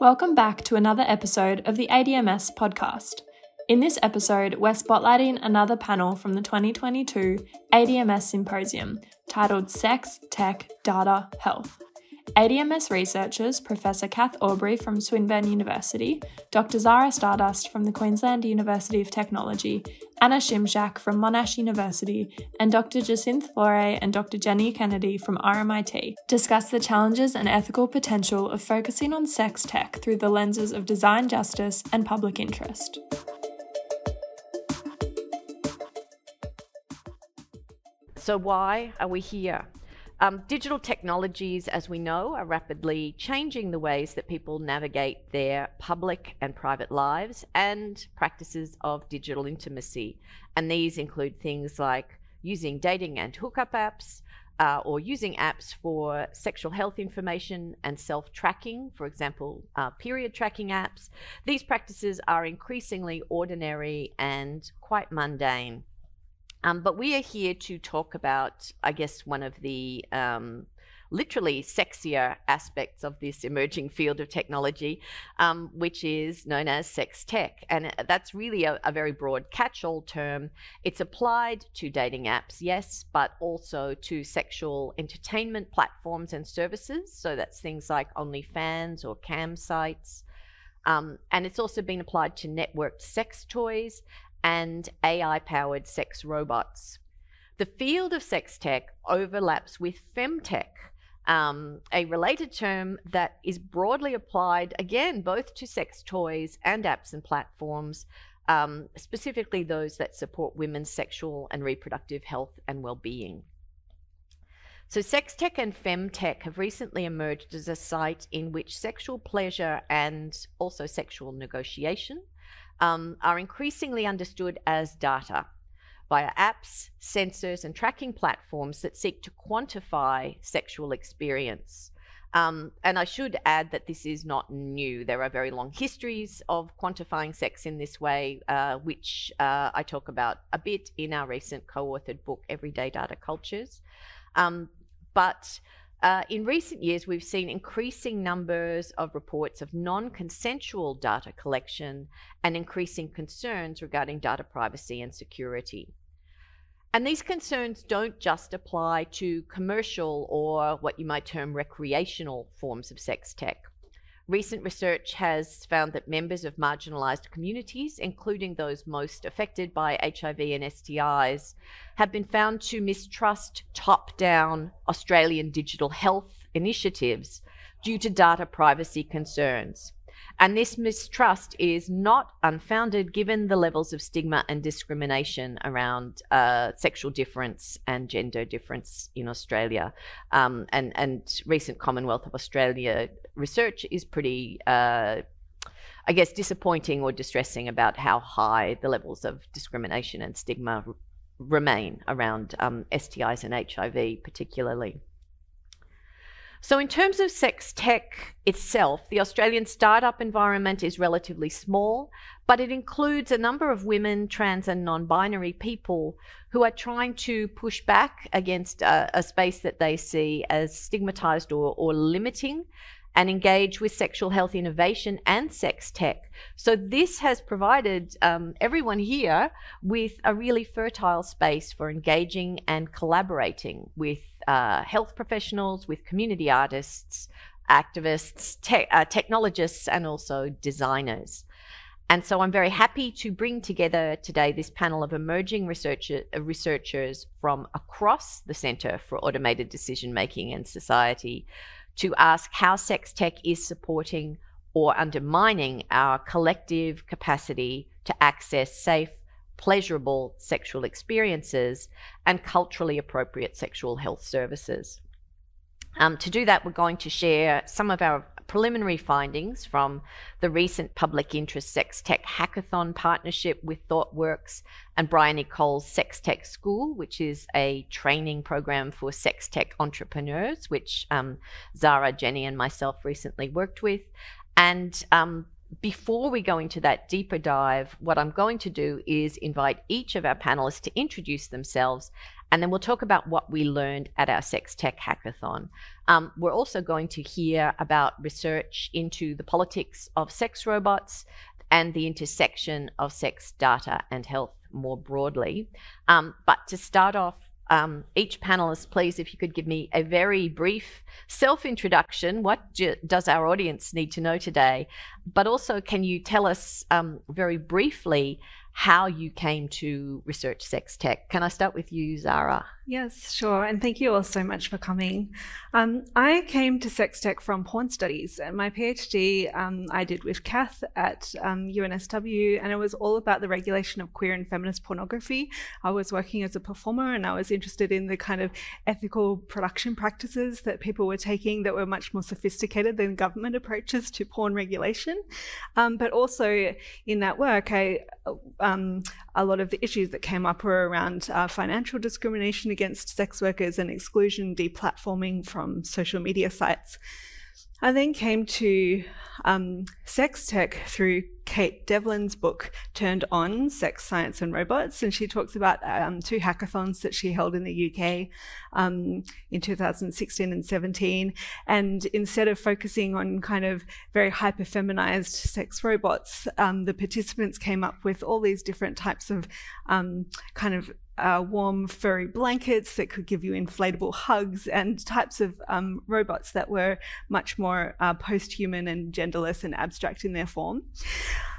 Welcome back to another episode of the ADMS podcast. In this episode, we're spotlighting another panel from the 2022 ADMS Symposium titled Sex, Tech, Data, Health. ADMS researchers Professor Kath Albury from Swinburne University, Dr. Zara Stardust from the Queensland University of Technology, Anna Szymczak from Monash University, and Dr. Jacinthe Flore and Dr. Jenny Kennedy from RMIT discuss the challenges and ethical potential of focusing on sex tech through the lenses of design justice and public interest. So, why are we here? Um, digital technologies, as we know, are rapidly changing the ways that people navigate their public and private lives and practices of digital intimacy. And these include things like using dating and hookup apps, uh, or using apps for sexual health information and self tracking, for example, uh, period tracking apps. These practices are increasingly ordinary and quite mundane. Um, but we are here to talk about, I guess, one of the um, literally sexier aspects of this emerging field of technology, um, which is known as sex tech. And uh, that's really a, a very broad catch all term. It's applied to dating apps, yes, but also to sexual entertainment platforms and services. So that's things like OnlyFans or cam sites. Um, and it's also been applied to networked sex toys and AI powered sex robots. The field of sex tech overlaps with femtech, um, a related term that is broadly applied again both to sex toys and apps and platforms, um, specifically those that support women's sexual and reproductive health and well being. So, sex tech and femtech have recently emerged as a site in which sexual pleasure and also sexual negotiation um, are increasingly understood as data via apps, sensors, and tracking platforms that seek to quantify sexual experience. Um, and I should add that this is not new. There are very long histories of quantifying sex in this way, uh, which uh, I talk about a bit in our recent co authored book, Everyday Data Cultures. Um, but uh, in recent years, we've seen increasing numbers of reports of non consensual data collection and increasing concerns regarding data privacy and security. And these concerns don't just apply to commercial or what you might term recreational forms of sex tech. Recent research has found that members of marginalised communities, including those most affected by HIV and STIs, have been found to mistrust top down Australian digital health initiatives due to data privacy concerns. And this mistrust is not unfounded given the levels of stigma and discrimination around uh, sexual difference and gender difference in Australia. Um, and, and recent Commonwealth of Australia research is pretty. Uh, I guess disappointing or distressing about how high the levels of discrimination and stigma r- remain around um, STIs and HIV, particularly. So, in terms of sex tech itself, the Australian startup environment is relatively small, but it includes a number of women, trans, and non binary people who are trying to push back against a, a space that they see as stigmatized or, or limiting and engage with sexual health innovation and sex tech. So, this has provided um, everyone here with a really fertile space for engaging and collaborating with uh, health professionals, with community artists, activists, te- uh, technologists, and also designers. And so I'm very happy to bring together today this panel of emerging researcher, researchers from across the Centre for Automated Decision Making and Society to ask how sex tech is supporting or undermining our collective capacity to access safe, pleasurable sexual experiences and culturally appropriate sexual health services. Um, to do that, we're going to share some of our preliminary findings from the recent public interest sex tech hackathon partnership with ThoughtWorks and Bryony Cole's Sex Tech School, which is a training program for sex tech entrepreneurs, which um, Zara, Jenny, and myself recently worked with. And um, before we go into that deeper dive, what I'm going to do is invite each of our panelists to introduce themselves And then we'll talk about what we learned at our Sex Tech Hackathon. Um, we're also going to hear about research into the politics of sex robots and the intersection of sex data and health more broadly. Um, but to start off, um, each panelist, please, if you could give me a very brief self introduction. What do, does our audience need to know today? But also, can you tell us um, very briefly how you came to research sex tech? Can I start with you, Zara? Yes, sure. And thank you all so much for coming. Um, I came to sex tech from porn studies. And my PhD um, I did with Kath at um, UNSW, and it was all about the regulation of queer and feminist pornography. I was working as a performer, and I was interested in the kind of ethical production practices that people were taking that were much more sophisticated than government approaches to porn regulation. Um, but also in that work, I um, a lot of the issues that came up were around uh, financial discrimination against sex workers and exclusion, deplatforming from social media sites. I then came to um, sex tech through Kate Devlin's book, Turned On Sex, Science and Robots. And she talks about um, two hackathons that she held in the UK um, in 2016 and 17. And instead of focusing on kind of very hyper feminized sex robots, um, the participants came up with all these different types of um, kind of uh, warm, furry blankets that could give you inflatable hugs, and types of um, robots that were much more uh, post human and genderless and abstract in their form.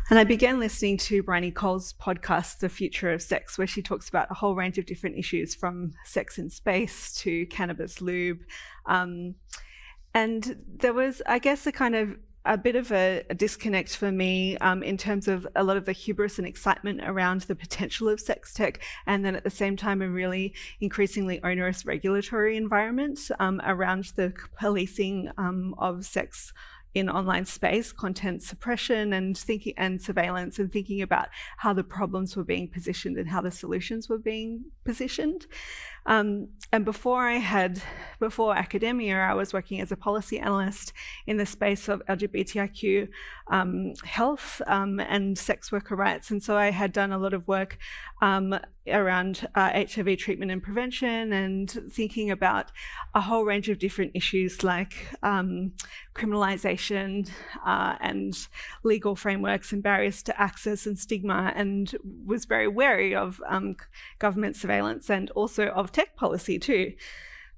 And I began listening to Bryony Cole's podcast, The Future of Sex, where she talks about a whole range of different issues from sex in space to cannabis lube. Um, and there was, I guess, a kind of a bit of a, a disconnect for me um, in terms of a lot of the hubris and excitement around the potential of sex tech, and then at the same time, a really increasingly onerous regulatory environment um, around the policing um, of sex in online space, content suppression and thinking and surveillance and thinking about how the problems were being positioned and how the solutions were being positioned. Um, and before I had, before academia, I was working as a policy analyst in the space of LGBTIQ um, health um, and sex worker rights. And so I had done a lot of work um, around uh, HIV treatment and prevention and thinking about a whole range of different issues like um, criminalization uh, and legal frameworks and barriers to access and stigma, and was very wary of um, government surveillance and also of tech policy too.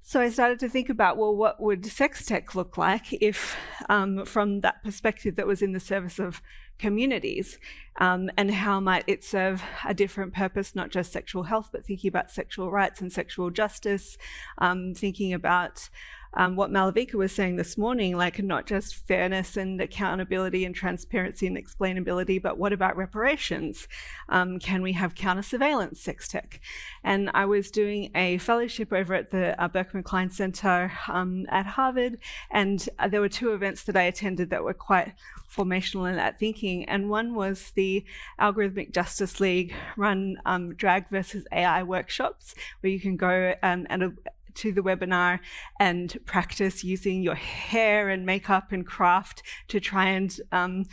So I started to think about, well, what would sex tech look like if, um, from that perspective that was in the service of communities, um, and how might it serve a different purpose, not just sexual health, but thinking about sexual rights and sexual justice, um, thinking about um, what Malavika was saying this morning, like not just fairness and accountability and transparency and explainability, but what about reparations? Um, can we have counter surveillance sex tech? And I was doing a fellowship over at the uh, Berkman Klein Center um, at Harvard, and uh, there were two events that I attended that were quite formational in that thinking. And one was the Algorithmic Justice League run um, drag versus AI workshops, where you can go um, and to the webinar and practice using your hair and makeup and craft to try and um,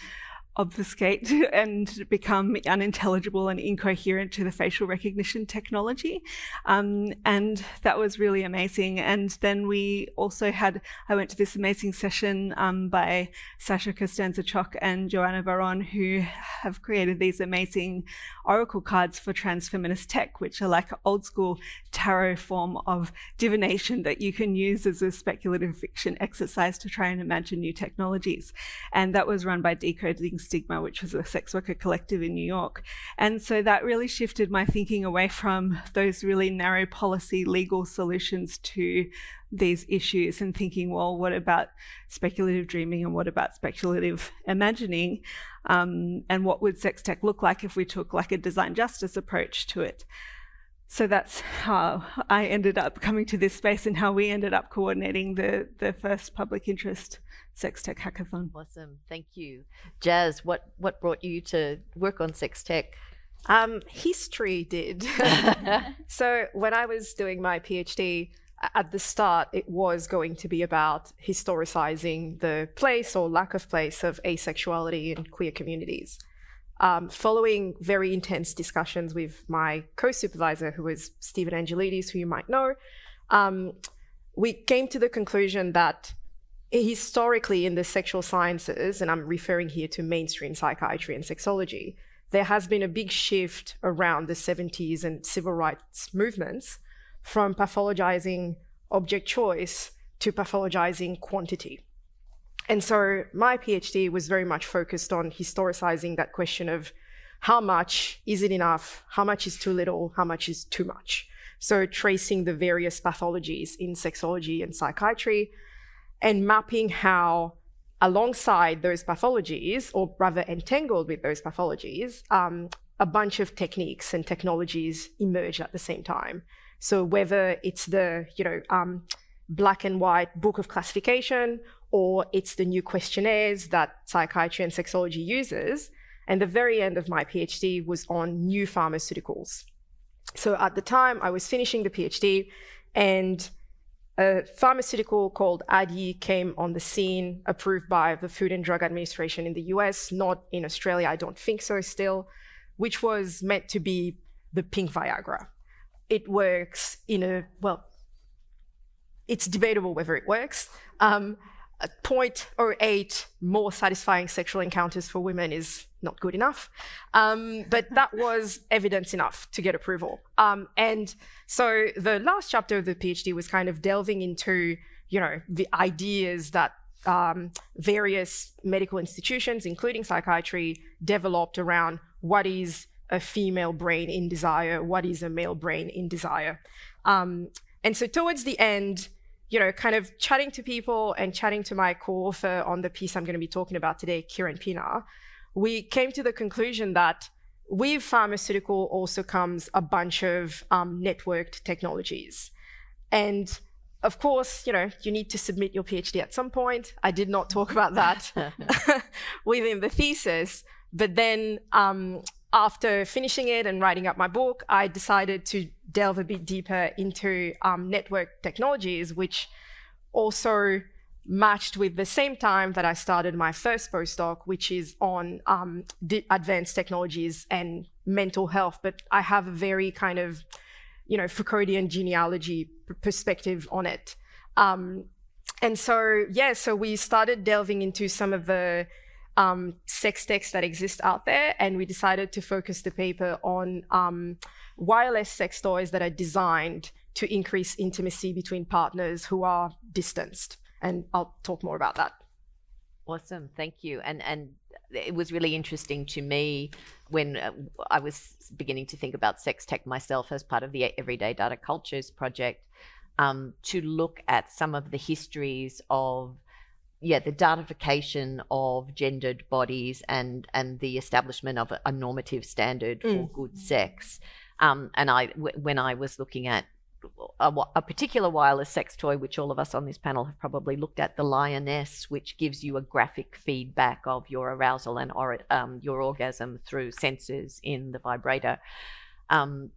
obfuscate and become unintelligible and incoherent to the facial recognition technology. Um, and that was really amazing. And then we also had, I went to this amazing session um, by Sasha Costanza Chock and Joana Varon, who have created these amazing oracle cards for transfeminist tech, which are like an old school tarot form of divination that you can use as a speculative fiction exercise to try and imagine new technologies. And that was run by Decoding Stigma, which was a sex worker collective in New York. And so that really shifted my thinking away from those really narrow policy legal solutions to these issues and thinking, well, what about speculative dreaming and what about speculative imagining? Um, and what would sex tech look like if we took like a design justice approach to it? So that's how I ended up coming to this space and how we ended up coordinating the, the first public interest sex tech hackathon. Awesome, thank you. Jazz, what, what brought you to work on sex tech? Um, history did. so when I was doing my PhD, at the start, it was going to be about historicizing the place or lack of place of asexuality in queer communities. Um, following very intense discussions with my co-supervisor, who was Steven Angelides, who you might know, um, we came to the conclusion that historically in the sexual sciences, and I'm referring here to mainstream psychiatry and sexology, there has been a big shift around the 70s and civil rights movements from pathologizing object choice to pathologizing quantity. And so my PhD was very much focused on historicizing that question of how much is it enough, how much is too little, how much is too much. So tracing the various pathologies in sexology and psychiatry and mapping how alongside those pathologies, or rather entangled with those pathologies, um, a bunch of techniques and technologies emerge at the same time. So whether it's the you know um, black and white book of classification, or it's the new questionnaires that psychiatry and sexology uses. And the very end of my PhD was on new pharmaceuticals. So at the time, I was finishing the PhD, and a pharmaceutical called Addyi came on the scene, approved by the Food and Drug Administration in the US, not in Australia, I don't think so still, which was meant to be the pink Viagra. It works in a, well, it's debatable whether it works. Um, 0.08 more satisfying sexual encounters for women is not good enough. Um, but that was evidence enough to get approval. Um, and so the last chapter of the PhD was kind of delving into, you know, the ideas that um, various medical institutions, including psychiatry, developed around what is a female brain in desire, what is a male brain in desire. Um, and so towards the end, you know, kind of chatting to people and chatting to my co-author on the piece I'm going to be talking about today, Kiran Pienaar, we came to the conclusion that with pharmaceutical also comes a bunch of um, networked technologies. And of course, you know, you need to submit your PhD at some point. I did not talk about that within the thesis, but then um, after finishing it and writing up my book, I decided to delve a bit deeper into um, network technologies, which also matched with the same time that I started my first postdoc, which is on um, advanced technologies and mental health. But I have a very kind of, you know, Foucauldian genealogy perspective on it. Um, and so, yeah, so we started delving into some of the um, sex techs that exist out there, and we decided to focus the paper on um, wireless sex toys that are designed to increase intimacy between partners who are distanced. And I'll talk more about that. Awesome, thank you. And and it was really interesting to me when uh, I was beginning to think about sex tech myself as part of the Everyday Data Cultures project, um, to look at some of the histories of yeah, the datafication of gendered bodies and and the establishment of a, a normative standard mm. for good sex. Um, and I, w- when I was looking at a, a, particular wireless sex toy, which all of us on this panel have probably looked at, the Lioness, which gives you a graphic feedback of your arousal and or, um, your orgasm through sensors in the vibrator. Um,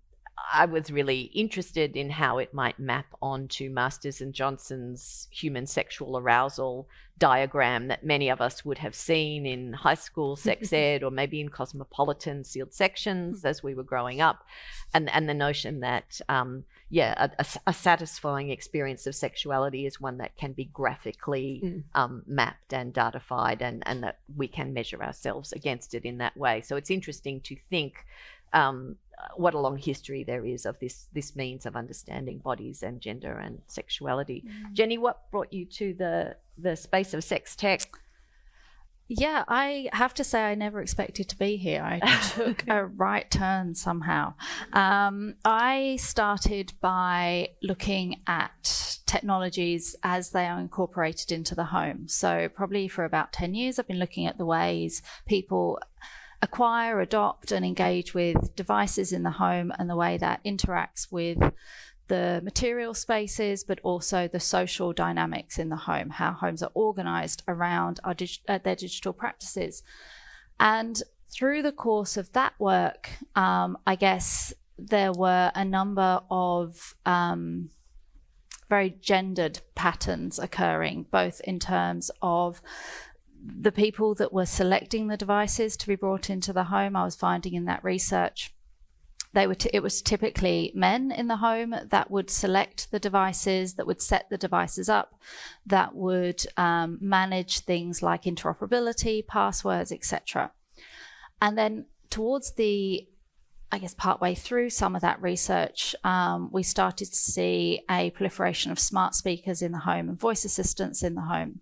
I was really interested in how it might map onto Masters and Johnson's human sexual arousal diagram that many of us would have seen in high school sex ed or maybe in cosmopolitan sealed sections hmm. as we were growing up. And, and the notion that, um, yeah, a, a, satisfying experience of sexuality is one that can be graphically mm. um, mapped and datified and, and that we can measure ourselves against it in that way. So it's interesting to think um, what a long history there is of this this means of understanding bodies and gender and sexuality. Mm. Jenny, what brought you to the the space of sex tech? Yeah, I have to say I never expected to be here. I took a right turn somehow. Um, I started by looking at technologies as they are incorporated into the home. So, probably for about 10 years, I've been looking at the ways people acquire, adopt, and engage with devices in the home and the way that interacts with the material spaces, but also the social dynamics in the home, how homes are organized around uh, their digital practices. And through the course of that work, um, I guess there were a number of um, very gendered patterns occurring, both in terms of the people that were selecting the devices to be brought into the home, I was finding in that research, they were t- it was typically men in the home that would select the devices, that would set the devices up, that would um, manage things like interoperability, passwords, etc. And then towards the I guess partway through some of that research, um, we started to see a proliferation of smart speakers in the home and voice assistants in the home.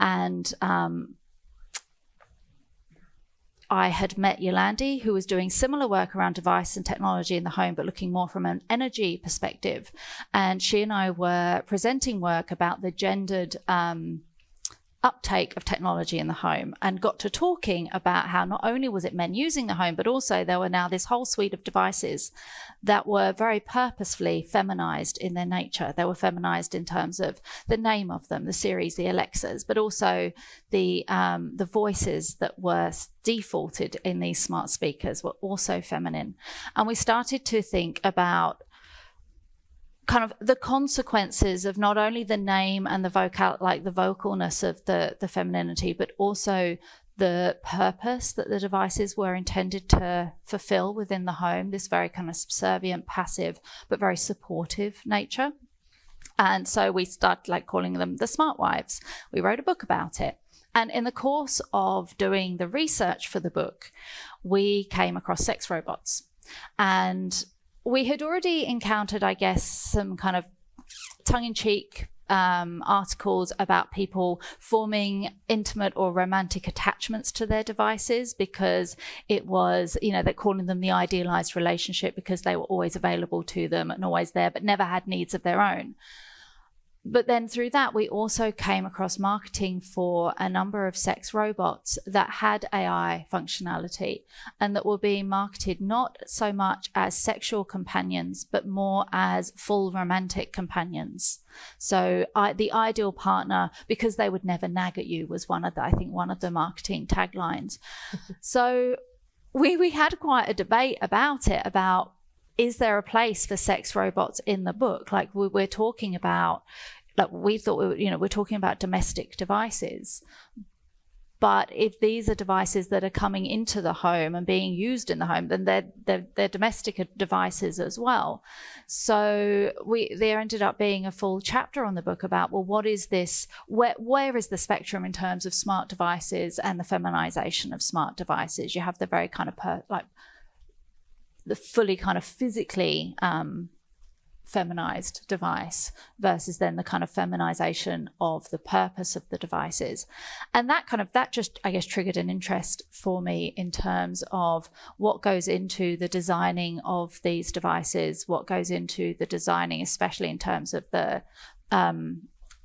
And um, I had met Yolande, who was doing similar work around device and technology in the home, but looking more from an energy perspective. And she and I were presenting work about the gendered um, uptake of technology in the home and got to talking about how not only was it men using the home, but also there were now this whole suite of devices that were very purposefully feminized in their nature. They were feminized in terms of the name of them, the Siris, the Alexas, but also the um, the voices that were defaulted in these smart speakers were also feminine. And we started to think about kind of the consequences of not only the name and the vocal like the vocalness of the the femininity but also the purpose that the devices were intended to fulfill within the home this very kind of subservient passive but very supportive nature. And so we started like calling them the smart wives. We wrote a book about it. And in the course of doing the research for the book we came across sex robots. And we had already encountered, I guess, some kind of tongue in cheek um, articles about people forming intimate or romantic attachments to their devices because it was, you know, they're calling them the idealized relationship because they were always available to them and always there, but never had needs of their own but then through that, we also came across marketing for a number of sex robots that had AI functionality and that were being marketed not so much as sexual companions, but more as full romantic companions. So I, the ideal partner, because they would never nag at you, was one of the, I think, one of the marketing taglines. so we, we had quite a debate about it, about is there a place for sex robots in the book? Like we're talking about, like we thought, we were, you know, we're talking about domestic devices. But if these are devices that are coming into the home and being used in the home, then they're, they're, they're domestic devices as well. So we there ended up being a full chapter on the book about well, what is this? Where where is the spectrum in terms of smart devices and the feminization of smart devices? You have the very kind of per, like the fully kind of physically um, feminized device versus then the kind of feminization of the purpose of the devices. And that kind of that just i guess triggered an interest for me in terms of what goes into the designing of these devices what goes into the designing especially in terms of the um,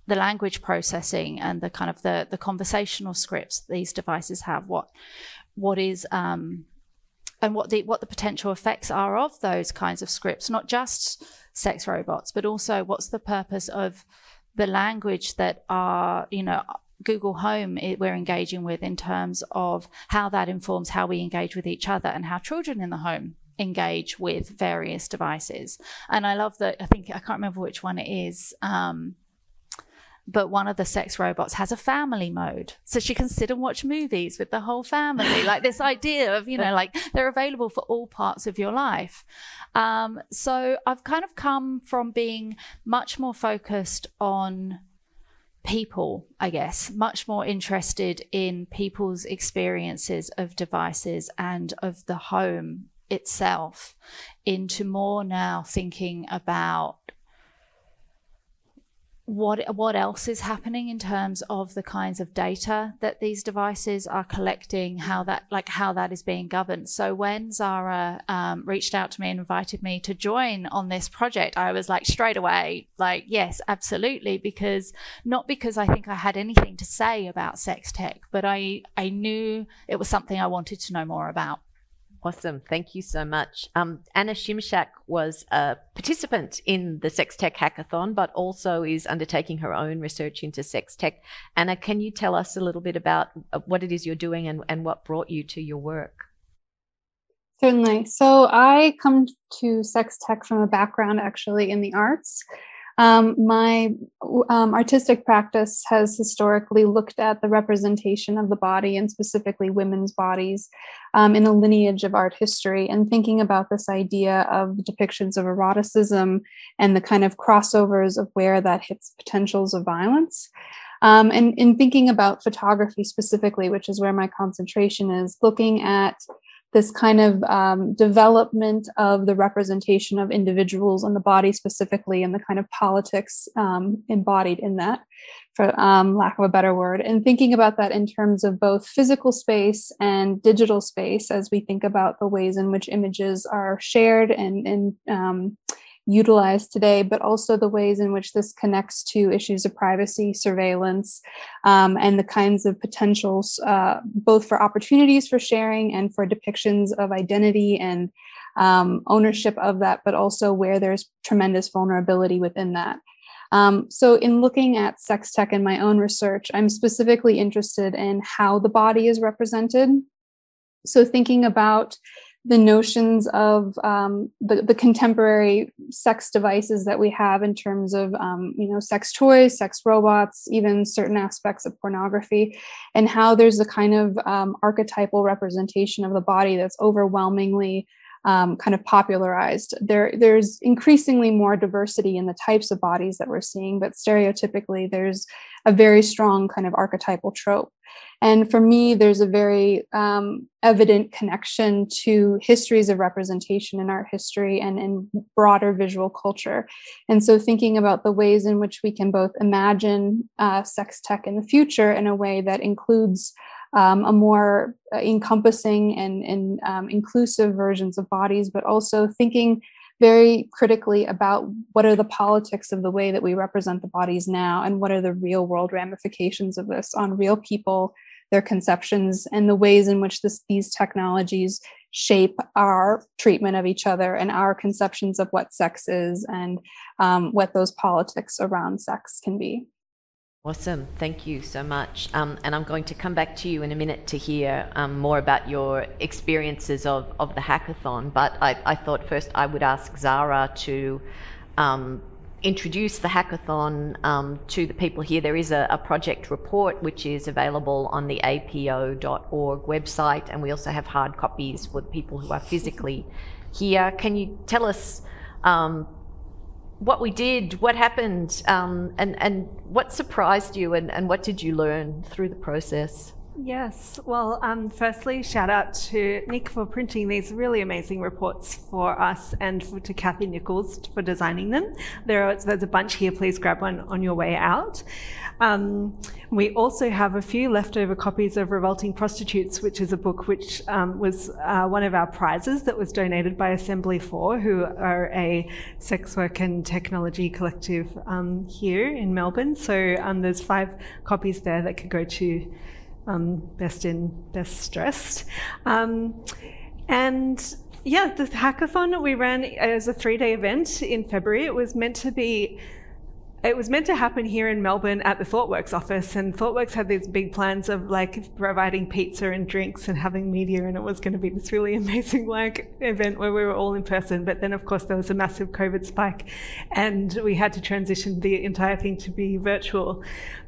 the language processing and the kind of the the conversational scripts these devices have. What what is um, and what the what the potential effects are of those kinds of scripts, not just sex robots, but also what's the purpose of the language that are you know Google Home we're engaging with in terms of how that informs how we engage with each other and how children in the home engage with various devices. And I love that. I think I can't remember which one it is. Um, but one of the sex robots has a family mode so she can sit and watch movies with the whole family. Like this idea of you know like they're available for all parts of your life. Um, so i've kind of come from being much more focused on people i guess much more interested in people's experiences of devices and of the home itself into more now thinking about what what else is happening in terms of the kinds of data that these devices are collecting how that like how that is being governed? So when zara um, reached out to me and invited me to join on this project i was like straight away like yes absolutely because not because i think i had anything to say about sex tech but i i knew it was something i wanted to know more about Awesome. Thank you so much. Um, Anna Szymczak was a participant in the Sex Tech Hackathon, but also is undertaking her own research into sex tech. Anna, can you tell us a little bit about uh, what it is you're doing and, and what brought you to your work? Certainly. So I come to sex tech from a background actually in the arts. Um, my um, artistic practice has historically looked at the representation of the body and specifically women's bodies um, in a lineage of art history and thinking about this idea of depictions of eroticism and the kind of crossovers of where that hits potentials of violence. Um, and in thinking about photography specifically, which is where my concentration is, looking at this kind of um, development of the representation of individuals and the body specifically and the kind of politics um, embodied in that for um, lack of a better word and thinking about that in terms of both physical space and digital space as we think about the ways in which images are shared and, and um, utilized today, but also the ways in which this connects to issues of privacy, surveillance, um, and the kinds of potentials, uh, both for opportunities for sharing and for depictions of identity and um, ownership of that, but also where there's tremendous vulnerability within that. Um, so, in looking at sex tech in my own research, I'm specifically interested in how the body is represented. So, thinking about the notions of um, the, the contemporary sex devices that we have in terms of um, you know sex toys sex robots even certain aspects of pornography and how there's a kind of um, archetypal representation of the body that's overwhelmingly um, kind of popularized. There, there's increasingly more diversity in the types of bodies that we're seeing, but stereotypically, there's a very strong kind of archetypal trope. And for me, there's a very um, evident connection to histories of representation in art history and in broader visual culture. And so, thinking about the ways in which we can both imagine uh, sex tech in the future in a way that includes um, a more uh, encompassing and, and um, inclusive versions of bodies, but also thinking very critically about what are the politics of the way that we represent the bodies now and what are the real world ramifications of this on real people their conceptions and the ways in which this, these technologies shape our treatment of each other and our conceptions of what sex is and um, what those politics around sex can be. Awesome. Thank you so much. Um, and I'm going to come back to you in a minute to hear um, more about your experiences of, of the hackathon. But I, I thought first I would ask Zara to um, introduce the hackathon um, to the people here. There is a, a, project report which is available on the apo.org website, and we also have hard copies for the people who are physically here. Can you tell us um, what we did, what happened, um, and, and what surprised you, and, and what did you learn through the process? Yes. Well, um, firstly, shout out to Nick for printing these really amazing reports for us and for, to Kathy Nichols for designing them. There are, there's a bunch here. Please grab one on your way out. Um, we also have a few leftover copies of Revolting Prostitutes, which is a book which um, was uh, one of our prizes that was donated by Assembly 4, who are a sex work and technology collective um, here in Melbourne. So um, there's five copies there that could go to um, best in, best dressed. Um, and yeah, the hackathon we ran as a three day event in February. It was meant to be it was meant to happen here in Melbourne at the ThoughtWorks office, and ThoughtWorks had these big plans of like providing pizza and drinks and having media, and it was going to be this really amazing like event where we were all in person. But then, of course, there was a massive COVID spike, and we had to transition the entire thing to be virtual.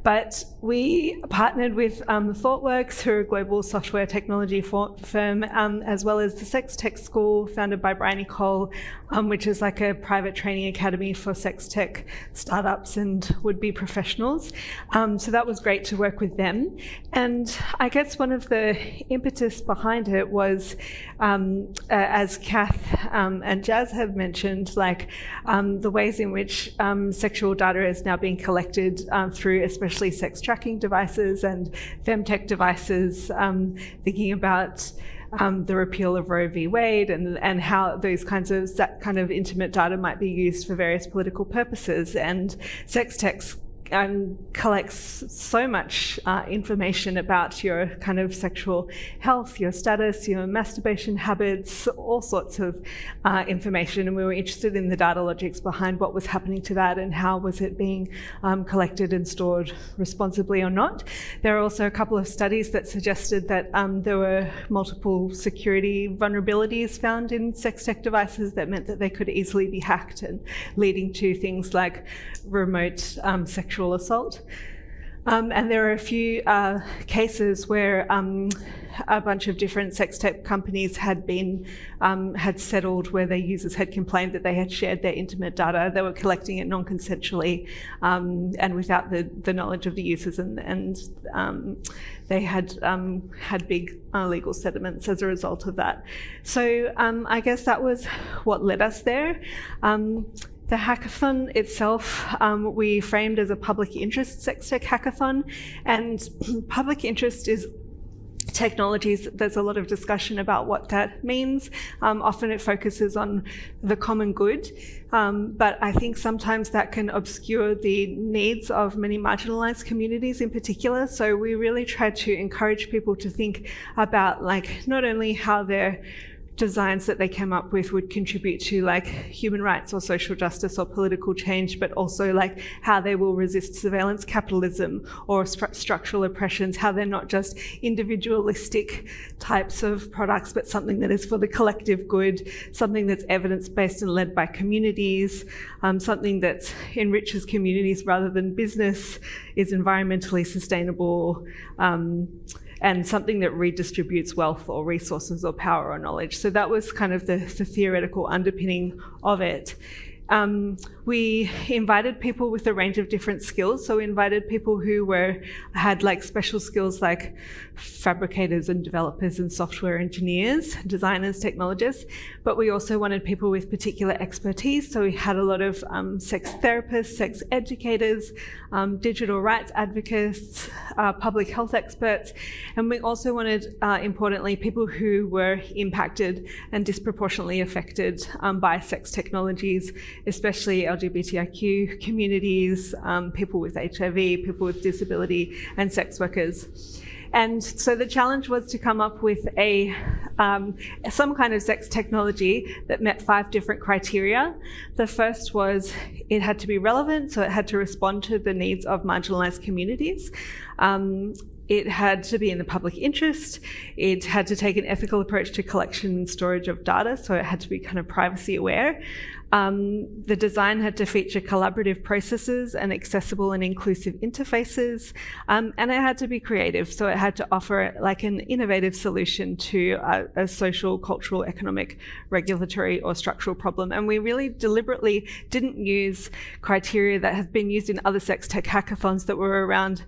But we partnered with um, ThoughtWorks, who are a global software technology firm, um, as well as the Sex Tech School, founded by Bryony Cole, um, which is like a private training academy for sex tech startups and would be professionals. Um, so that was great to work with them. And I guess one of the impetus behind it was, uh, as Kath um, and Jazz have mentioned, like the ways in which sexual data is now being collected through especially sex tracking devices and femtech devices, thinking about um, the repeal of Roe v. Wade and, and how those kinds of that kind of intimate data might be used for various political purposes. And sex techs um, collects so much uh, information about your kind of sexual health, your status, your masturbation habits, all sorts of uh, information. And we were interested in the data logics behind what was happening to that and how was it being um, collected and stored responsibly or not. There are also a couple of studies that suggested that um, there were multiple security vulnerabilities found in sex tech devices that meant that they could easily be hacked and leading to things like remote um, sexual assault. Um, and there are a few uh, cases where um, a bunch of different sex tech companies had been um, had settled where their users had complained that they had shared their intimate data. They were collecting it non-consensually um, and without the, the knowledge of the users, and, and um, they had um, had big uh, legal settlements as a result of that. So I guess that was what led us there. The hackathon itself, um, we framed as a public interest sex tech hackathon, and public interest is technologies, there's a lot of discussion about what that means. Um, often it focuses on the common good, um, but I think sometimes that can obscure the needs of many marginalized communities in particular. So we really try to encourage people to think about like not only how they're designs that they came up with would contribute to like human rights or social justice or political change, but also like how they will resist surveillance capitalism or st- structural oppressions, how they're not just individualistic types of products, but something that is for the collective good, something that's evidence based and led by communities, um, something that enriches communities rather than business, is environmentally sustainable. Um, and something that redistributes wealth or resources or power or knowledge. So that was kind of the, the theoretical underpinning of it. Um, we invited people with a range of different skills. So we invited people who were had like special skills like fabricators and developers and software engineers, designers, technologists. But we also wanted people with particular expertise. So we had a lot of um, sex therapists, sex educators, um, digital rights advocates, uh, public health experts, and we also wanted, uh, importantly, people who were impacted and disproportionately affected um, by sex technologies, especially LGBTIQ communities, um, people with HIV, people with disability, and sex workers. And so the challenge was to come up with a um, some kind of sex technology that met five different criteria. The first was it had to be relevant, so it had to respond to the needs of marginalized communities. Um, it had to be in the public interest. It had to take an ethical approach to collection and storage of data, so it had to be kind of privacy aware. Um, the design had to feature collaborative processes and accessible and inclusive interfaces, um, and it had to be creative. So it had to offer like an innovative solution to a, a social, cultural, economic, regulatory, or structural problem. And we really deliberately didn't use criteria that have been used in other sex tech hackathons that were around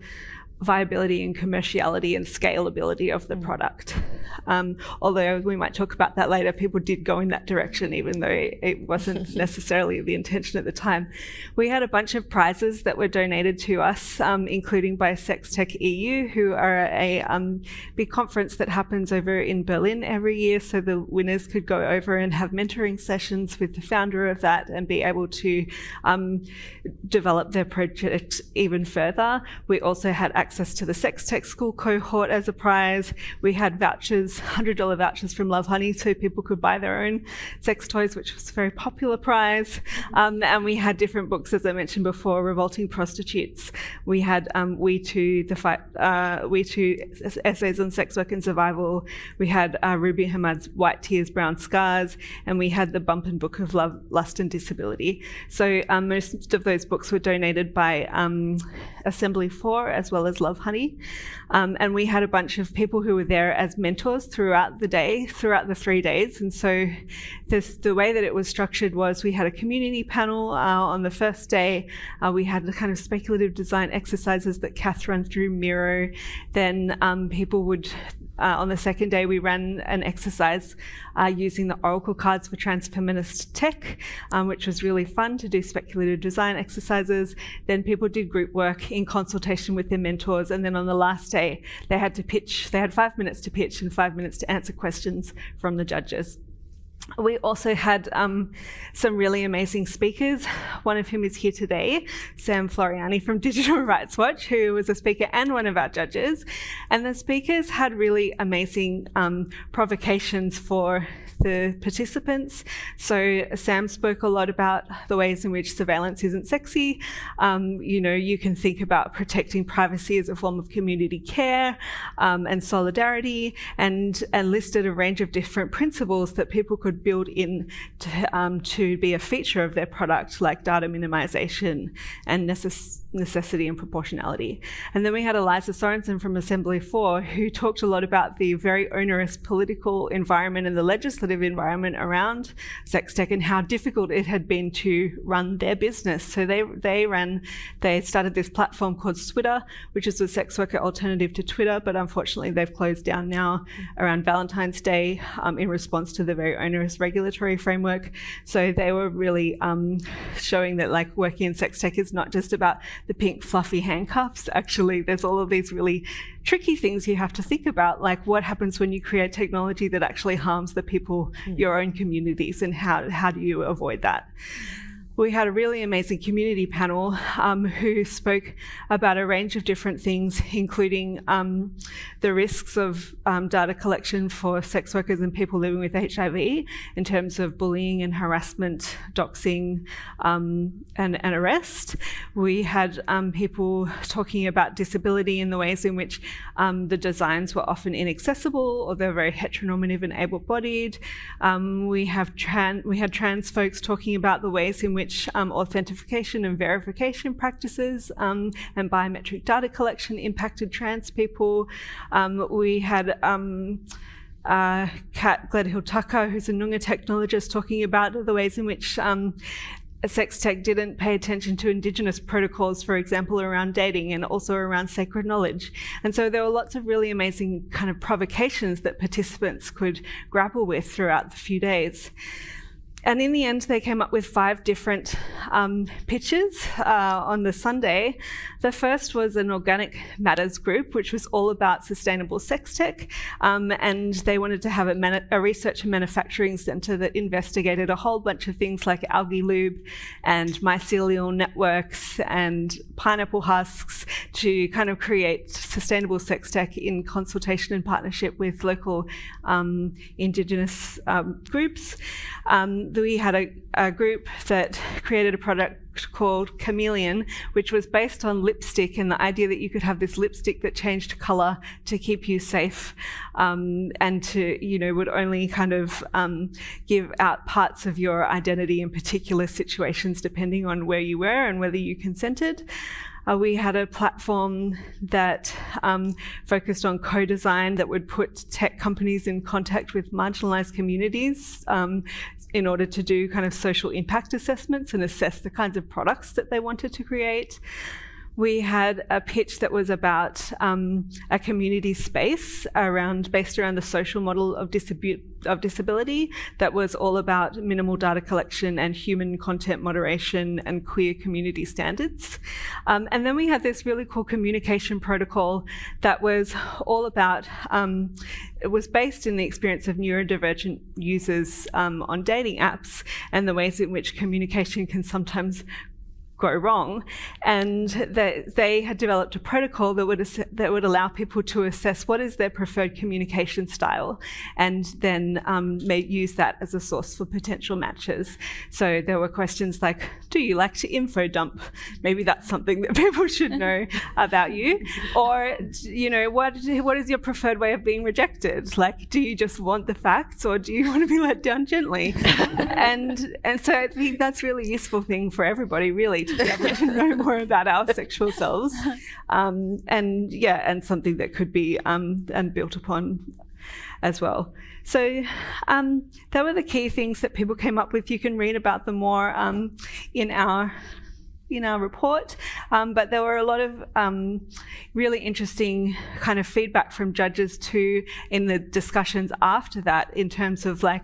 viability and commerciality and scalability of the mm. product. Um, although we might talk about that later, people did go in that direction, even though it wasn't necessarily the intention at the time. We had a bunch of prizes that were donated to us, um, including by Sex Tech EU, who are a um, big conference that happens over in Berlin every year. So the winners could go over and have mentoring sessions with the founder of that and be able to um, develop their project even further. We also had access to the Sex Tech School cohort as a prize. We had vouchers, $100 vouchers from Lovehoney, so people could buy their own sex toys, which was a very popular prize. Um, and we had different books, as I mentioned before, Revolting Prostitutes. We had um, We Too, the fight, uh, We Too essays on sex work and survival. We had uh, Ruby Hamad's White Tears, Brown Scars, and we had the Bump and Book of Love, Lust and Disability. So um, most of those books were donated by um, Assembly 4 as well as Lovehoney. Um, and we had a bunch of people who were there as mentors throughout the day, throughout the three days. And so this, the way that it was structured was we had a community panel uh, on the first day. Uh, we had the kind of speculative design exercises that Kath ran through Miro. Then um, people would uh, on the second day, we ran an exercise uh, using the Oracle cards for transfeminist tech, um, which was really fun to do speculative design exercises. Then people did group work in consultation with their mentors. And then on the last day, they had to pitch, they had five minutes to pitch and five minutes to answer questions from the judges. We also had um, some really amazing speakers, one of whom is here today, Sam Floreani from Digital Rights Watch, who was a speaker and one of our judges. And the speakers had really amazing um, provocations for the participants. So Sam spoke a lot about the ways in which surveillance isn't sexy. Um, you know, you can think about protecting privacy as a form of community care um, and solidarity, and and listed a range of different principles that people could build in to, um, to be a feature of their product, like data minimization and necess- necessity and proportionality. And then we had Eliza Sorensen from Assembly 4, who talked a lot about the very onerous political environment and the legislative environment around sex tech and how difficult it had been to run their business. So they they ran, they started this platform called Switter, which is a sex worker alternative to Twitter, but unfortunately they've closed down now around Valentine's Day um, in response to the very onerous regulatory framework. So they were really um, showing that like working in sex tech is not just about the pink fluffy handcuffs. Actually, there's all of these really tricky things you have to think about, like what happens when you create technology that actually harms the people, mm. your own communities, and how, how do you avoid that? We had a really amazing community panel um, who spoke about a range of different things, including um, the risks of um, data collection for sex workers and people living with HIV in terms of bullying and harassment, doxing, um, and, and, arrest. We had um, people talking about disability and the ways in which um, the designs were often inaccessible or they're very heteronormative and able-bodied. we have tran- we had trans folks talking about the ways in which um, authentication and verification practices um, and biometric data collection impacted trans people. Um, we had um, uh, Kat Gledhill Tucker, who's a Noongar technologist, talking about the ways in which um, sex tech didn't pay attention to indigenous protocols, for example, around dating and also around sacred knowledge. And so there were lots of really amazing kind of provocations that participants could grapple with throughout the few days and in the end, they came up with five different um, pitches uh, on the Sunday. The first was an Organic Matters group, which was all about sustainable sex tech. Um, and they wanted to have a, a, research and manufacturing center that investigated a whole bunch of things like algae lube and mycelial networks and pineapple husks to kind of create sustainable sex tech in consultation and partnership with local um, Indigenous um, groups. We had a, a group that created a product called Chameleon, which was based on lipstick and the idea that you could have this lipstick that changed color to keep you safe um, and to, you know, would only kind of um, give out parts of your identity in particular situations depending on where you were and whether you consented. Uh, we had a platform that um, focused on co design that would put tech companies in contact with marginalized communities um, in order to do kind of social impact assessments and assess the kinds of products that they wanted to create we had a pitch that was about um, a community space around based around the social model of, distribu- of disability that was all about minimal data collection and human content moderation and queer community standards. Um, and then we had this really cool communication protocol that was all about um, it was based in the experience of neurodivergent users um, on dating apps and the ways in which communication can sometimes go wrong. And they, they had developed a protocol that would, that would allow people to assess what is their preferred communication style and then um, may use that as a source for potential matches. So there were questions like, do you like to info dump? Maybe that's something that people should know about you. Or, you know, what, what is your preferred way of being rejected? Like, do you just want the facts or do you want to be let down gently? and, and so I think that's really useful thing for everybody, really, to to know more about our sexual selves. Um, and yeah, and something that could be um, and built upon as well. So um, that were the key things that people came up with. You can read about them more um, in our in our report, um, but there were a lot of um, really interesting kind of feedback from judges too in the discussions after that in terms of like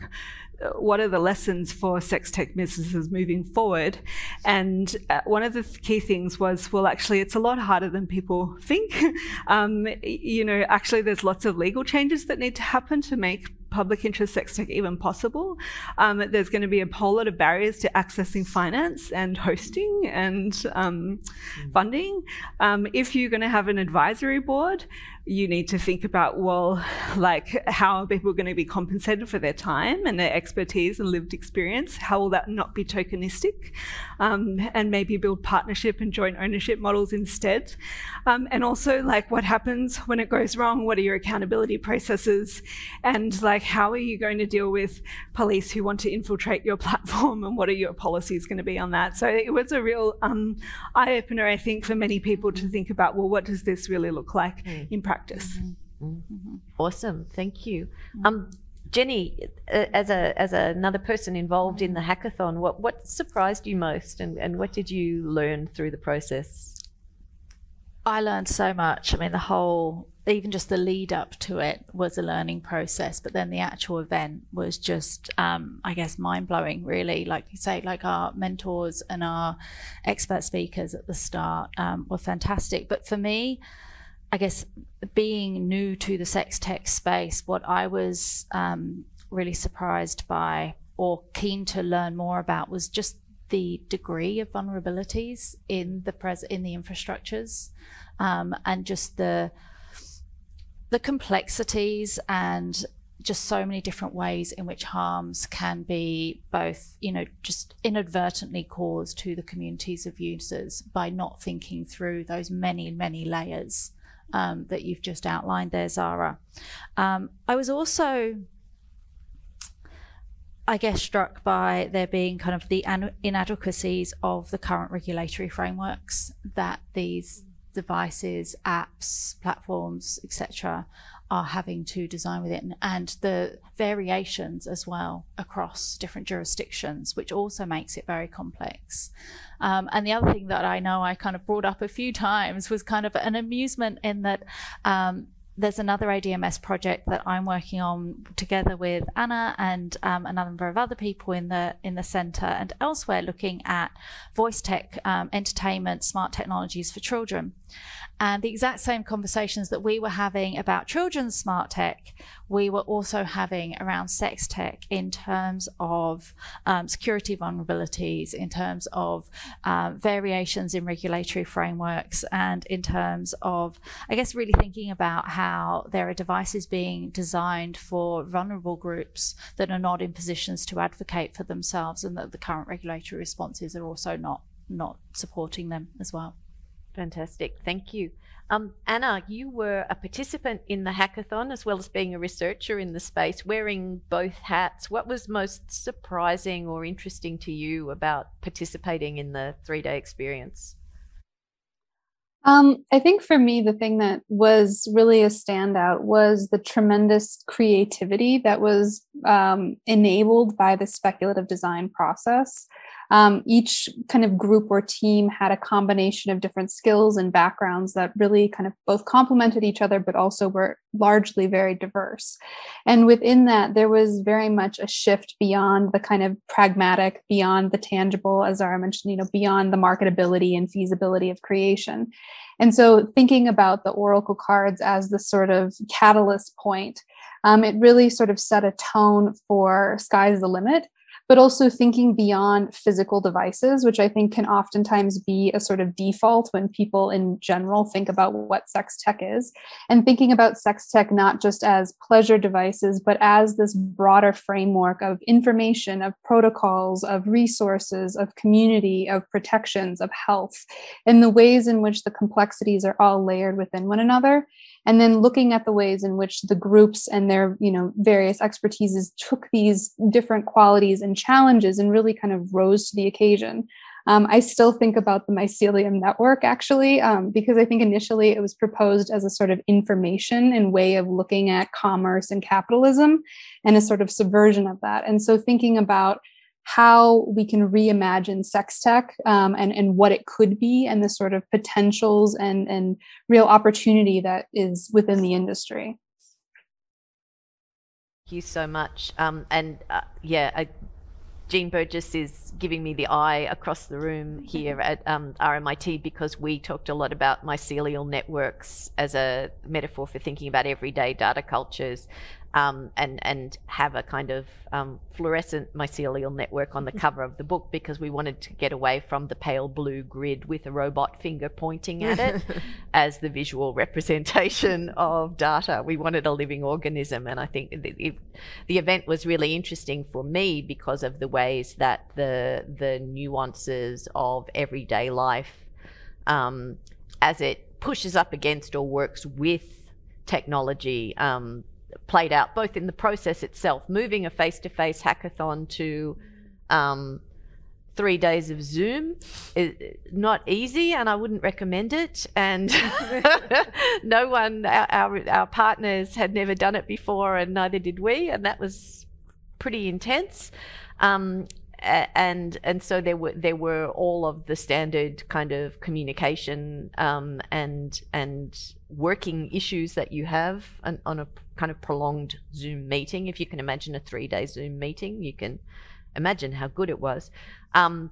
what are the lessons for sex tech businesses moving forward? And uh, one of the key things was, well, actually, it's a lot harder than people think. um, you know, actually, there's lots of legal changes that need to happen to make public interest sex tech even possible. Um, there's going to be a whole lot of barriers to accessing finance and hosting and um, funding. Um, if you're going to have an advisory board, you need to think about well like how are people going to be compensated for their time and their expertise and lived experience? How will that not be tokenistic? Um, and maybe build partnership and joint ownership models instead. Um, and also like what happens when it goes wrong? What are your accountability processes? And like how are you going to deal with police who want to infiltrate your platform? And what are your policies going to be on that? So it was a real um, eye-opener i think for many people to think about well what does this really look like mm. in practice practice. Mm-hmm. Mm-hmm. Awesome, thank you. Um, Jenny, uh, as a as another person involved in the hackathon, what what surprised you most, and, and what did you learn through the process? I learned so much. I mean, the whole even just the lead up to it was a learning process, but then the actual event was just, um, I guess, mind blowing, really. Like you say, like our mentors and our expert speakers at the start um, were fantastic. But for me, I guess being new to the sex tech space, what I was um, really surprised by or keen to learn more about was just the degree of vulnerabilities in the pres- in the infrastructures, um, and just the the complexities and just so many different ways in which harms can be both, you know, just inadvertently caused to the communities of users by not thinking through those many, many layers um, that you've just outlined there, Zara. Um, I was also, I guess, struck by there being kind of the inadequacies of the current regulatory frameworks that these devices, apps, platforms, etc., are having to design within, and the variations as well across different jurisdictions, which also makes it very complex. Um, and the other thing that I know I kind of brought up a few times was kind of an amusement in that um, there's another ADMS project that I'm working on together with Anna and um, a number of other people in the in the centre and elsewhere, looking at voice tech, um, entertainment, smart technologies for children. And the exact same conversations that we were having about children's smart tech, we were also having around sex tech in terms of um, security vulnerabilities, in terms of um, variations in regulatory frameworks, and in terms of, I guess, really thinking about how there are devices being designed for vulnerable groups that are not in positions to advocate for themselves, and that the current regulatory responses are also not not supporting them as well. Fantastic. Thank you. Um, Anna, you were a participant in the hackathon as well as being a researcher in the space, wearing both hats. What was most surprising or interesting to you about participating in the three day experience? Um, I think for me, the thing that was really a standout was the tremendous creativity that was um, enabled by the speculative design process. Um, each kind of group or team had a combination of different skills and backgrounds that really kind of both complemented each other, but also were largely very diverse. And within that, there was very much a shift beyond the kind of pragmatic, beyond the tangible, as Zara mentioned, you know, beyond the marketability and feasibility of creation. And so, thinking about the Oracle cards as the sort of catalyst point, um, it really sort of set a tone for sky's the limit but also thinking beyond physical devices, which I think can oftentimes be a sort of default when people in general think about what sex tech is, and thinking about sex tech not just as pleasure devices, but as this broader framework of information, of protocols, of resources, of community, of protections, of health, and the ways in which the complexities are all layered within one another and then looking at the ways in which the groups and their you know various expertises took these different qualities and challenges and really kind of rose to the occasion um, I still think about the mycelium network actually, um, because I think initially it was proposed as a sort of information and way of looking at commerce and capitalism and a sort of subversion of that. And so thinking about how we can reimagine sex tech um, and, and what it could be and the sort of potentials and, and real opportunity that is within the industry. Thank you so much. Um, and uh, yeah, I, Jean Burgess is giving me the eye across the room here at um, RMIT because we talked a lot about mycelial networks as a metaphor for thinking about everyday data cultures. Um, and and have a kind of um, fluorescent mycelial network on the cover of the book because we wanted to get away from the pale blue grid with a robot finger pointing at it as the visual representation of data. We wanted a living organism, and I think the, the event was really interesting for me because of the ways that the the nuances of everyday life, um, as it pushes up against or works with technology. Um, played out both in the process itself, moving a face to face hackathon to um, three days of Zoom is not easy, and I wouldn't recommend it. And no one, our, our, our, partners had never done it before, and neither did we, and that was pretty intense. Um, and and so there were there were all of the standard kind of communication um, and and working issues that you have on, on, a kind of prolonged Zoom meeting. If you can imagine a three day Zoom meeting, you can imagine how good it was. Um,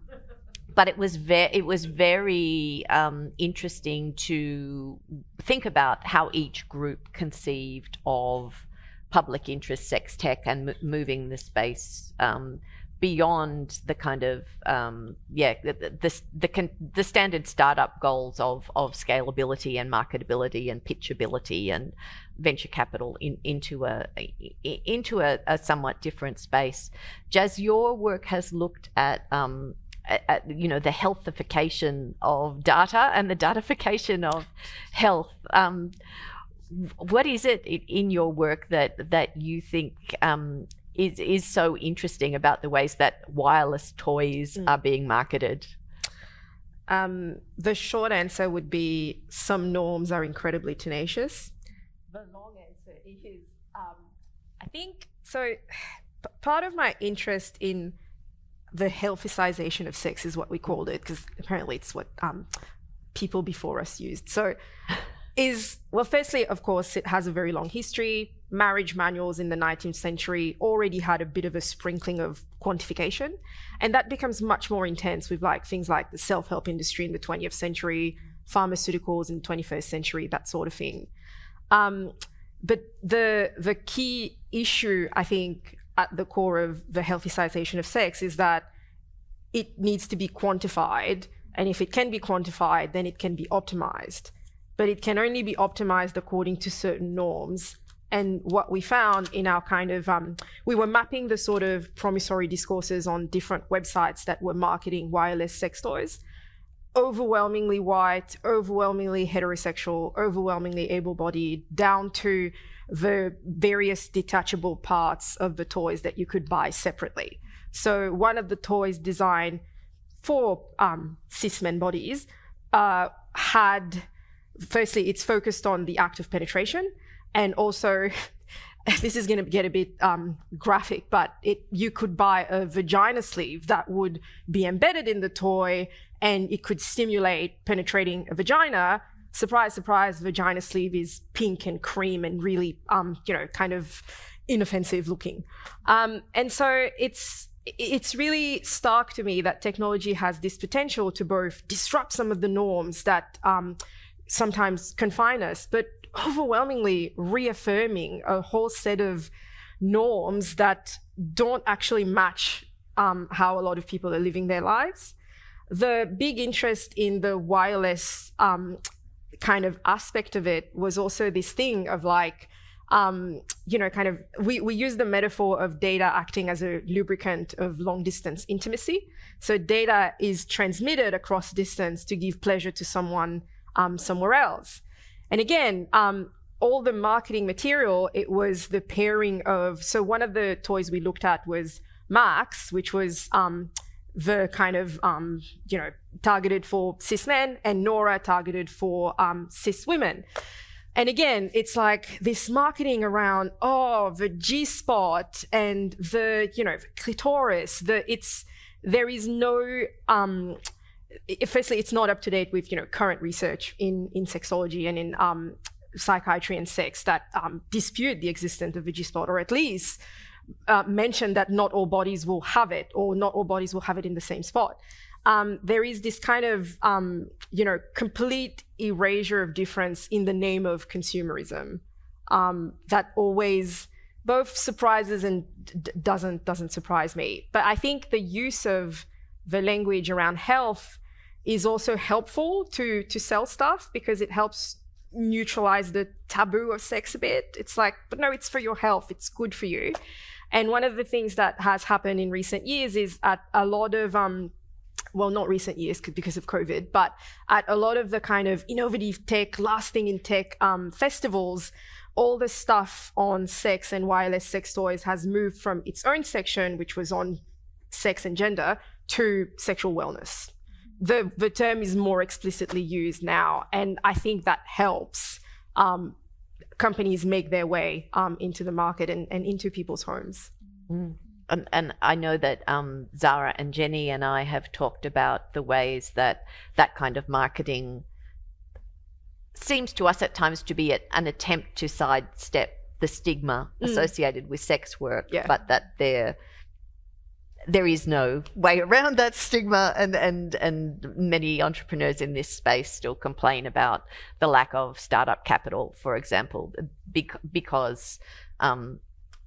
but it was very it was very um, interesting to think about how each group conceived of public interest sex tech and m- moving the space um, beyond the kind of um, yeah the the, the, the standard startup goals of of scalability and marketability and pitchability and venture capital in, into a into a, a somewhat different space. Jazz, your work has looked at um, at, you know the healthification of data and the datafication of health. Um, what is it in your work that that you think um, is is so interesting about the ways that wireless toys mm. are being marketed? Um, the short answer would be some norms are incredibly tenacious. The long answer is, um, I think. So, p- part of my interest in the healthicization of sex is what we called it, because apparently it's what um, people before us used. So, is well, firstly, of course, it has a very long history. Marriage manuals in the 19th century already had a bit of a sprinkling of quantification, and that becomes much more intense with like things like the self-help industry in the 20th century, pharmaceuticals in the 21st century, that sort of thing. Um, but the the key issue, I think, at the core of the healthicization of sex is that it needs to be quantified, and if it can be quantified, then it can be optimized but it can only be optimized according to certain norms. And what we found in our kind of, um, we were mapping the sort of promissory discourses on different websites that were marketing wireless sex toys. Overwhelmingly white, overwhelmingly heterosexual, overwhelmingly able bodied, down to the various detachable parts of the toys that you could buy separately. So, one of the toys designed for um, cis men bodies uh, had firstly, it's focused on the act of penetration, and also, this is going to get a bit um, graphic, but it you could buy a vagina sleeve that would be embedded in the toy, and it could stimulate penetrating a vagina. Surprise, surprise! Vagina sleeve is pink and cream and really, um, you know, kind of inoffensive looking, um, and so it's it's really stark to me that technology has this potential to both disrupt some of the norms that um, sometimes confine us, but overwhelmingly reaffirming a whole set of norms that don't actually match um, how a lot of people are living their lives. The big interest in the wireless um, kind of aspect of it was also this thing of like, um, you know, kind of, we, we use the metaphor of data acting as a lubricant of long distance intimacy. So data is transmitted across distance to give pleasure to someone um, somewhere else. And again, um, all the marketing material, it was the pairing of. So one of the toys we looked at was Max, which was um, the kind of um, you know targeted for cis men, and Nora targeted for um, cis women. And again, it's like this marketing around oh the G spot and the you know clitoris. The it's there is no um, firstly, it's not up to date with you know current research in in sexology and in um, psychiatry and sex that um, dispute the existence of the G spot, or at least uh, mention that not all bodies will have it, or not all bodies will have it in the same spot. Um, there is this kind of um, you know complete erasure of difference in the name of consumerism um, that always both surprises and d- doesn't doesn't surprise me. But I think the use of the language around health is also helpful to to sell stuff because it helps neutralize the taboo of sex a bit. It's like, but no, it's for your health. It's good for you. And one of the things that has happened in recent years is at a lot of um, well, not recent years because of COVID, but at a lot of the kind of innovative tech, lasting in tech um, festivals, all the stuff on sex and wireless sex toys has moved from its own section, which was on sex and gender, to sexual wellness. The, the term is more explicitly used now, and I think that helps um, companies make their way um, into the market and, and into people's homes. Mm. And, and, I know that um, Zara and Jenny and I have talked about the ways that that kind of marketing seems to us at times to be an attempt to sidestep the stigma mm. associated with sex work, yeah. but that there there is no way around that stigma and, and and many entrepreneurs in this space still complain about the lack of startup capital for example because um,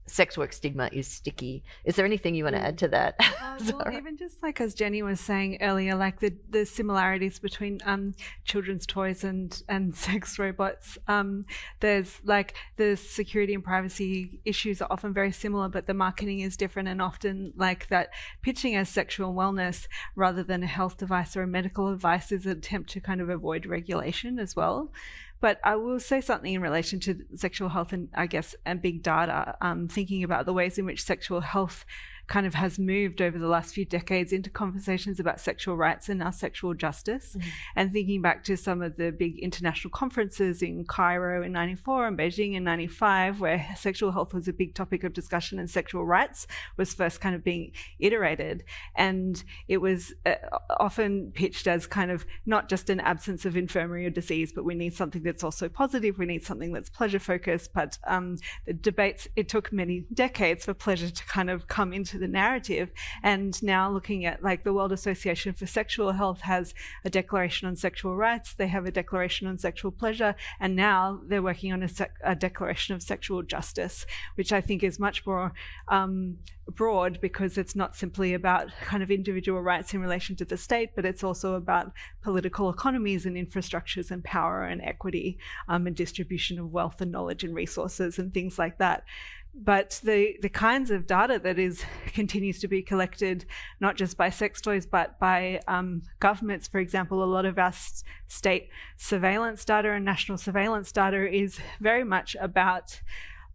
sex work stigma is sticky. Is there anything you want to add to that? Uh, well, even just like as Jenny was saying earlier, like the, the similarities between um, children's toys and and sex robots. Um, there's like the security and privacy issues are often very similar, but the marketing is different, and often like that pitching as sexual wellness rather than a health device or a medical device is an attempt to kind of avoid regulation as well. But I will say something in relation to sexual health and I guess and big data, um, thinking about the ways in which sexual health kind of has moved over the last few decades into conversations about sexual rights and now sexual justice. Mm-hmm. And thinking back to some of the big international conferences in Cairo in 94 and Beijing in 95, where sexual health was a big topic of discussion and sexual rights was first kind of being iterated. And it was uh, often pitched as kind of not just an absence of infirmary or disease, but we need something that's also positive. We need something that's pleasure focused. But um, the debates, it took many decades for pleasure to kind of come into the narrative. And now looking at like the World Association for Sexual Health has a declaration on sexual rights, they have a declaration on sexual pleasure, and now they're working on a, sec- a declaration of sexual justice, which I think is much more um, broad because it's not simply about kind of individual rights in relation to the state, but it's also about political economies and infrastructures and power and equity um, and distribution of wealth and knowledge and resources and things like that but the the kinds of data that is continues to be collected not just by sex toys but by um, governments for example a lot of our state surveillance data and national surveillance data is very much about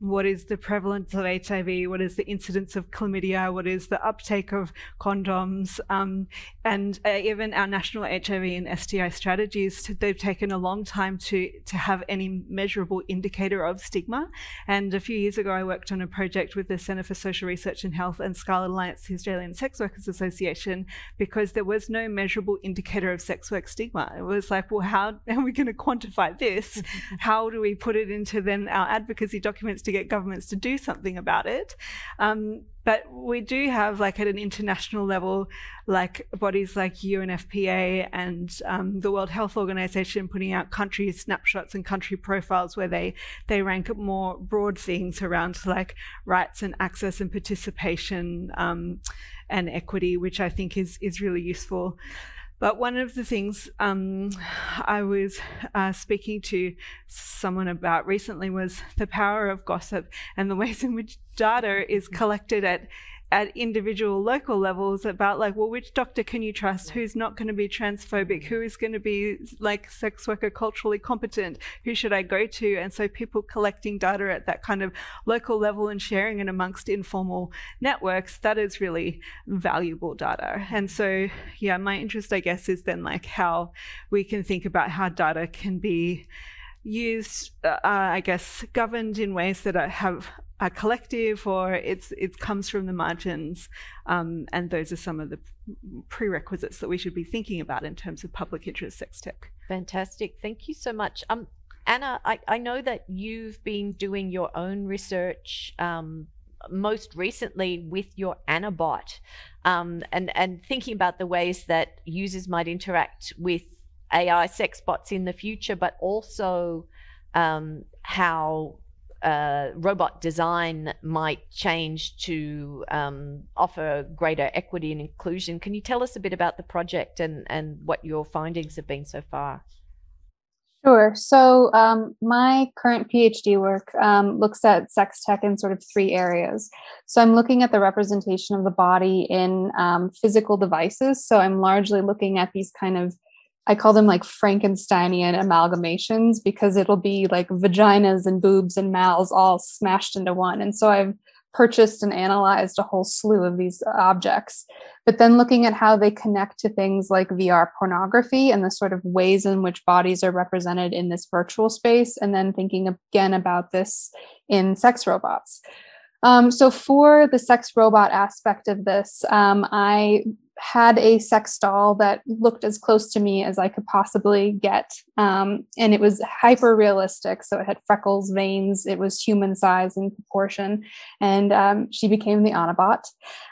what is the prevalence of HIV, what is the incidence of chlamydia, what is the uptake of condoms, um, and uh, even our national HIV and STI strategies. They've taken a long time to to have any measurable indicator of stigma. And a few years ago, I worked on a project with the Centre for Social Research and Health and Scarlet Alliance, the Australian Sex Workers Association, because there was no measurable indicator of sex work stigma. It was like, well, how are we going to quantify this? how do we put it into then our advocacy documents? To get governments to do something about it. Um, but we do have, like, at an international level, like bodies like UNFPA and um, the World Health Organization putting out country snapshots and country profiles where they they rank more broad things around like rights and access and participation um, and equity, which I think is is really useful. But one of the things um, I was uh, speaking to someone about recently was the power of gossip and the ways in which data is collected at at individual local levels about like well which doctor can you trust who's not going to be transphobic who is going to be like sex worker culturally competent who should i go to? And so people collecting data at that kind of local level and sharing it amongst informal networks that is really valuable data. And so yeah my interest i guess is then like how we can think about how data can be used, uh, I guess, governed in ways that have a collective or it's it comes from the margins, um, and those are some of the prerequisites that we should be thinking about in terms of public interest sex tech. Fantastic, thank you so much. Um, Anna, I, I know that you've been doing your own research. Um, most recently with your Annabot, um, and and thinking about the ways that users might interact with AI sex bots in the future, but also um, how uh, robot design might change to um, offer greater equity and inclusion. Can you tell us a bit about the project and, and what your findings have been so far? Sure. So, um, my current PhD work um, looks at sex tech in sort of three areas. So, I'm looking at the representation of the body in um, physical devices. So, I'm largely looking at these kind of I call them like Frankensteinian amalgamations because it'll be like vaginas and boobs and mouths all smashed into one. And so I've purchased and analyzed a whole slew of these objects. But then looking at how they connect to things like VR pornography and the sort of ways in which bodies are represented in this virtual space, and then thinking again about this in sex robots. Um, so for the sex robot aspect of this, um, I had a sex doll that looked as close to me as I could possibly get. Um, and it was hyper realistic. So it had freckles, veins, it was human size and proportion. And um, she became the Anabot.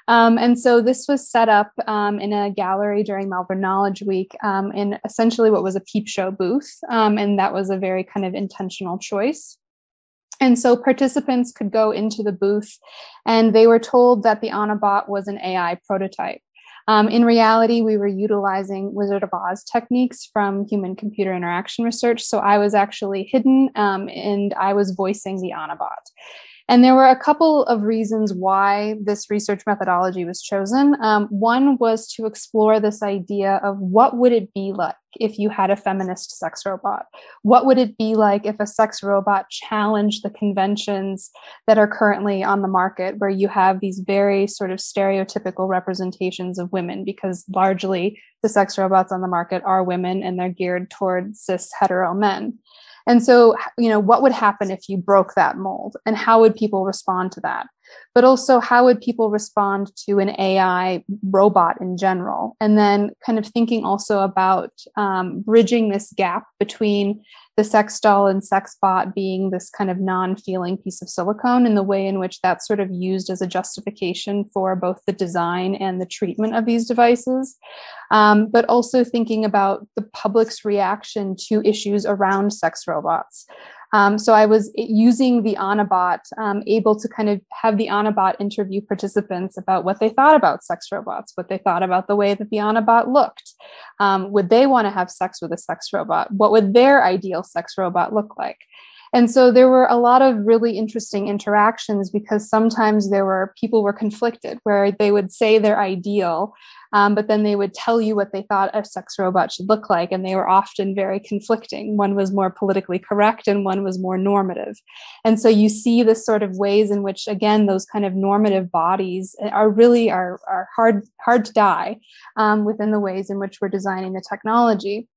Um, and so this was set up um, in a gallery during Melbourne Knowledge Week in essentially what was a peep show booth. And that was a very kind of intentional choice. And so participants could go into the booth and they were told that the Anabot was an AI prototype. Um, in reality, we were utilizing Wizard of Oz techniques from human computer interaction research. So I was actually hidden um, and I was voicing the Anabot. And there were a couple of reasons why this research methodology was chosen. Um, one was to explore this idea of what would it be like if you had a feminist sex robot? What would it be like if a sex robot challenged the conventions that are currently on the market, where you have these very sort of stereotypical representations of women? Because largely the sex robots on the market are women and they're geared towards cis hetero men. And so, you know, what would happen if you broke that mold and how would people respond to that? But also, how would people respond to an AI robot in general? And then, kind of thinking also about um, bridging this gap between the sex doll and sex bot being this kind of non-feeling piece of silicone and the way in which that's sort of used as a justification for both the design and the treatment of these devices um, but also thinking about the public's reaction to issues around sex robots um, so I was using the Anabot, um, able to kind of have the Anabot interview participants about what they thought about sex robots, what they thought about the way that the Anabot looked. Um, would they want to have sex with a sex robot? What would their ideal sex robot look like? And so there were a lot of really interesting interactions because sometimes there were people were conflicted where they would say their ideal, um, but then they would tell you what they thought a sex robot should look like. And they were often very conflicting. One was more politically correct and one was more normative. And so you see this sort of ways in which, again, those kind of normative bodies are really are, are hard, hard to die um, within the ways in which we're designing the technology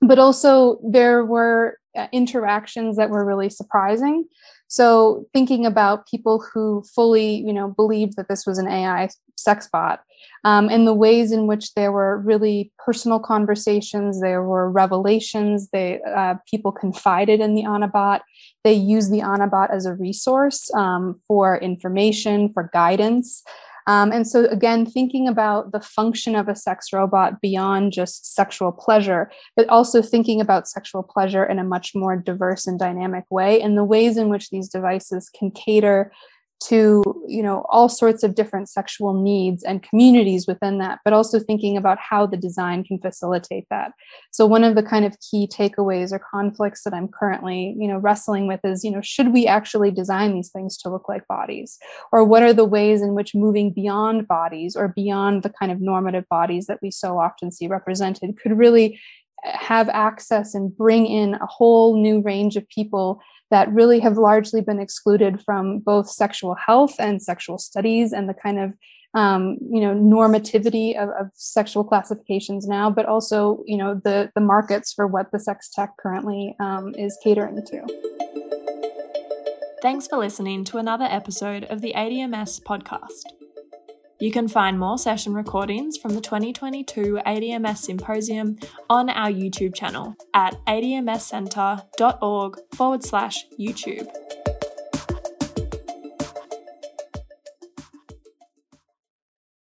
but also there were interactions that were really surprising. So thinking about people who fully, you know, believed that this was an AI sex bot, um, and the ways in which there were really personal conversations, there were revelations. They uh, people confided in the Anabot. They used the Anabot as a resource um, for information, for guidance. Um, and so, again, thinking about the function of a sex robot beyond just sexual pleasure, but also thinking about sexual pleasure in a much more diverse and dynamic way, and the ways in which these devices can cater to you know all sorts of different sexual needs and communities within that but also thinking about how the design can facilitate that. So one of the kind of key takeaways or conflicts that i'm currently you know wrestling with is you know should we actually design these things to look like bodies? Or what are the ways in which moving beyond bodies or beyond the kind of normative bodies that we so often see represented could really have access and bring in a whole new range of people that really have largely been excluded from both sexual health and sexual studies and the kind of um, you know normativity of, of, sexual classifications now, but also you know the the markets for what the sex tech currently um, is catering to. Thanks for listening to another episode of the ADMS podcast. You can find more session recordings from the 2022 ADMS Symposium on our YouTube channel at admscentre.org forward slash YouTube.